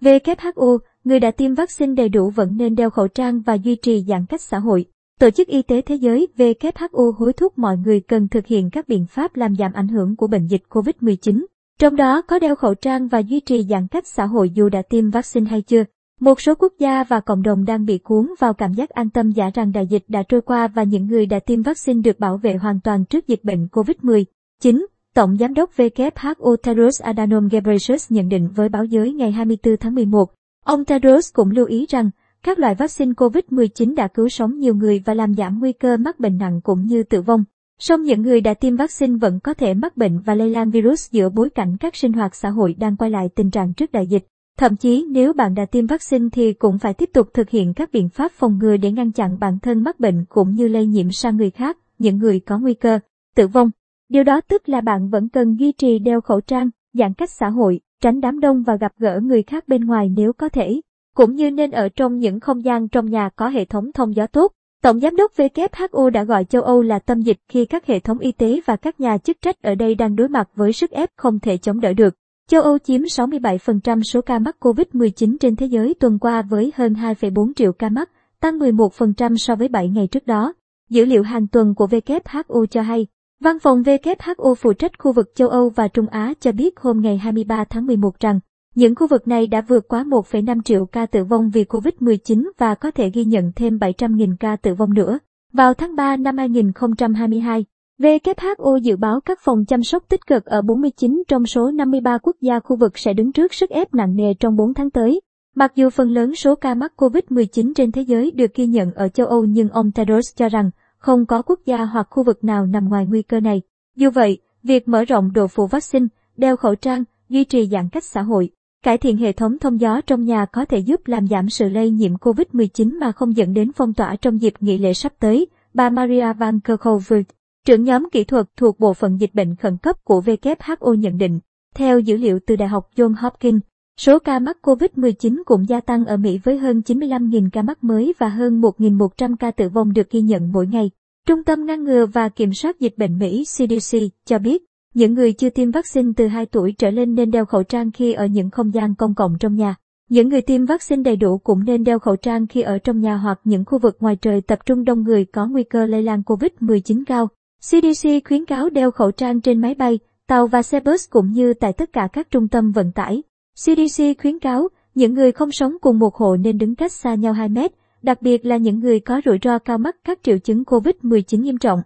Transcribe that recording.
WHO, người đã tiêm vaccine đầy đủ vẫn nên đeo khẩu trang và duy trì giãn cách xã hội. Tổ chức Y tế Thế giới WHO hối thúc mọi người cần thực hiện các biện pháp làm giảm ảnh hưởng của bệnh dịch COVID-19. Trong đó có đeo khẩu trang và duy trì giãn cách xã hội dù đã tiêm vaccine hay chưa. Một số quốc gia và cộng đồng đang bị cuốn vào cảm giác an tâm giả rằng đại dịch đã trôi qua và những người đã tiêm vaccine được bảo vệ hoàn toàn trước dịch bệnh COVID-19. Tổng Giám đốc WHO Tedros Adhanom Ghebreyesus nhận định với báo giới ngày 24 tháng 11. Ông Tedros cũng lưu ý rằng, các loại vaccine COVID-19 đã cứu sống nhiều người và làm giảm nguy cơ mắc bệnh nặng cũng như tử vong. Song những người đã tiêm vaccine vẫn có thể mắc bệnh và lây lan virus giữa bối cảnh các sinh hoạt xã hội đang quay lại tình trạng trước đại dịch. Thậm chí nếu bạn đã tiêm vaccine thì cũng phải tiếp tục thực hiện các biện pháp phòng ngừa để ngăn chặn bản thân mắc bệnh cũng như lây nhiễm sang người khác, những người có nguy cơ tử vong. Điều đó tức là bạn vẫn cần duy trì đeo khẩu trang, giãn cách xã hội, tránh đám đông và gặp gỡ người khác bên ngoài nếu có thể, cũng như nên ở trong những không gian trong nhà có hệ thống thông gió tốt. Tổng giám đốc WHO đã gọi châu Âu là tâm dịch khi các hệ thống y tế và các nhà chức trách ở đây đang đối mặt với sức ép không thể chống đỡ được. Châu Âu chiếm 67% số ca mắc COVID-19 trên thế giới tuần qua với hơn 2,4 triệu ca mắc, tăng 11% so với 7 ngày trước đó. Dữ liệu hàng tuần của WHO cho hay, Văn phòng WHO phụ trách khu vực châu Âu và Trung Á cho biết hôm ngày 23 tháng 11 rằng, những khu vực này đã vượt quá 1,5 triệu ca tử vong vì COVID-19 và có thể ghi nhận thêm 700.000 ca tử vong nữa. Vào tháng 3 năm 2022, WHO dự báo các phòng chăm sóc tích cực ở 49 trong số 53 quốc gia khu vực sẽ đứng trước sức ép nặng nề trong 4 tháng tới. Mặc dù phần lớn số ca mắc COVID-19 trên thế giới được ghi nhận ở châu Âu nhưng ông Tedros cho rằng không có quốc gia hoặc khu vực nào nằm ngoài nguy cơ này. Dù vậy, việc mở rộng độ phủ vaccine, đeo khẩu trang, duy trì giãn cách xã hội, cải thiện hệ thống thông gió trong nhà có thể giúp làm giảm sự lây nhiễm COVID-19 mà không dẫn đến phong tỏa trong dịp nghỉ lễ sắp tới, bà Maria Van Kerkhove, trưởng nhóm kỹ thuật thuộc Bộ phận Dịch bệnh khẩn cấp của WHO nhận định. Theo dữ liệu từ Đại học John Hopkins, số ca mắc COVID-19 cũng gia tăng ở Mỹ với hơn 95.000 ca mắc mới và hơn 1.100 ca tử vong được ghi nhận mỗi ngày. Trung tâm ngăn ngừa và kiểm soát dịch bệnh Mỹ CDC cho biết, những người chưa tiêm vaccine từ 2 tuổi trở lên nên đeo khẩu trang khi ở những không gian công cộng trong nhà. Những người tiêm vaccine đầy đủ cũng nên đeo khẩu trang khi ở trong nhà hoặc những khu vực ngoài trời tập trung đông người có nguy cơ lây lan COVID-19 cao. CDC khuyến cáo đeo khẩu trang trên máy bay, tàu và xe bus cũng như tại tất cả các trung tâm vận tải. CDC khuyến cáo, những người không sống cùng một hộ nên đứng cách xa nhau 2 mét, đặc biệt là những người có rủi ro cao mắc các triệu chứng COVID-19 nghiêm trọng.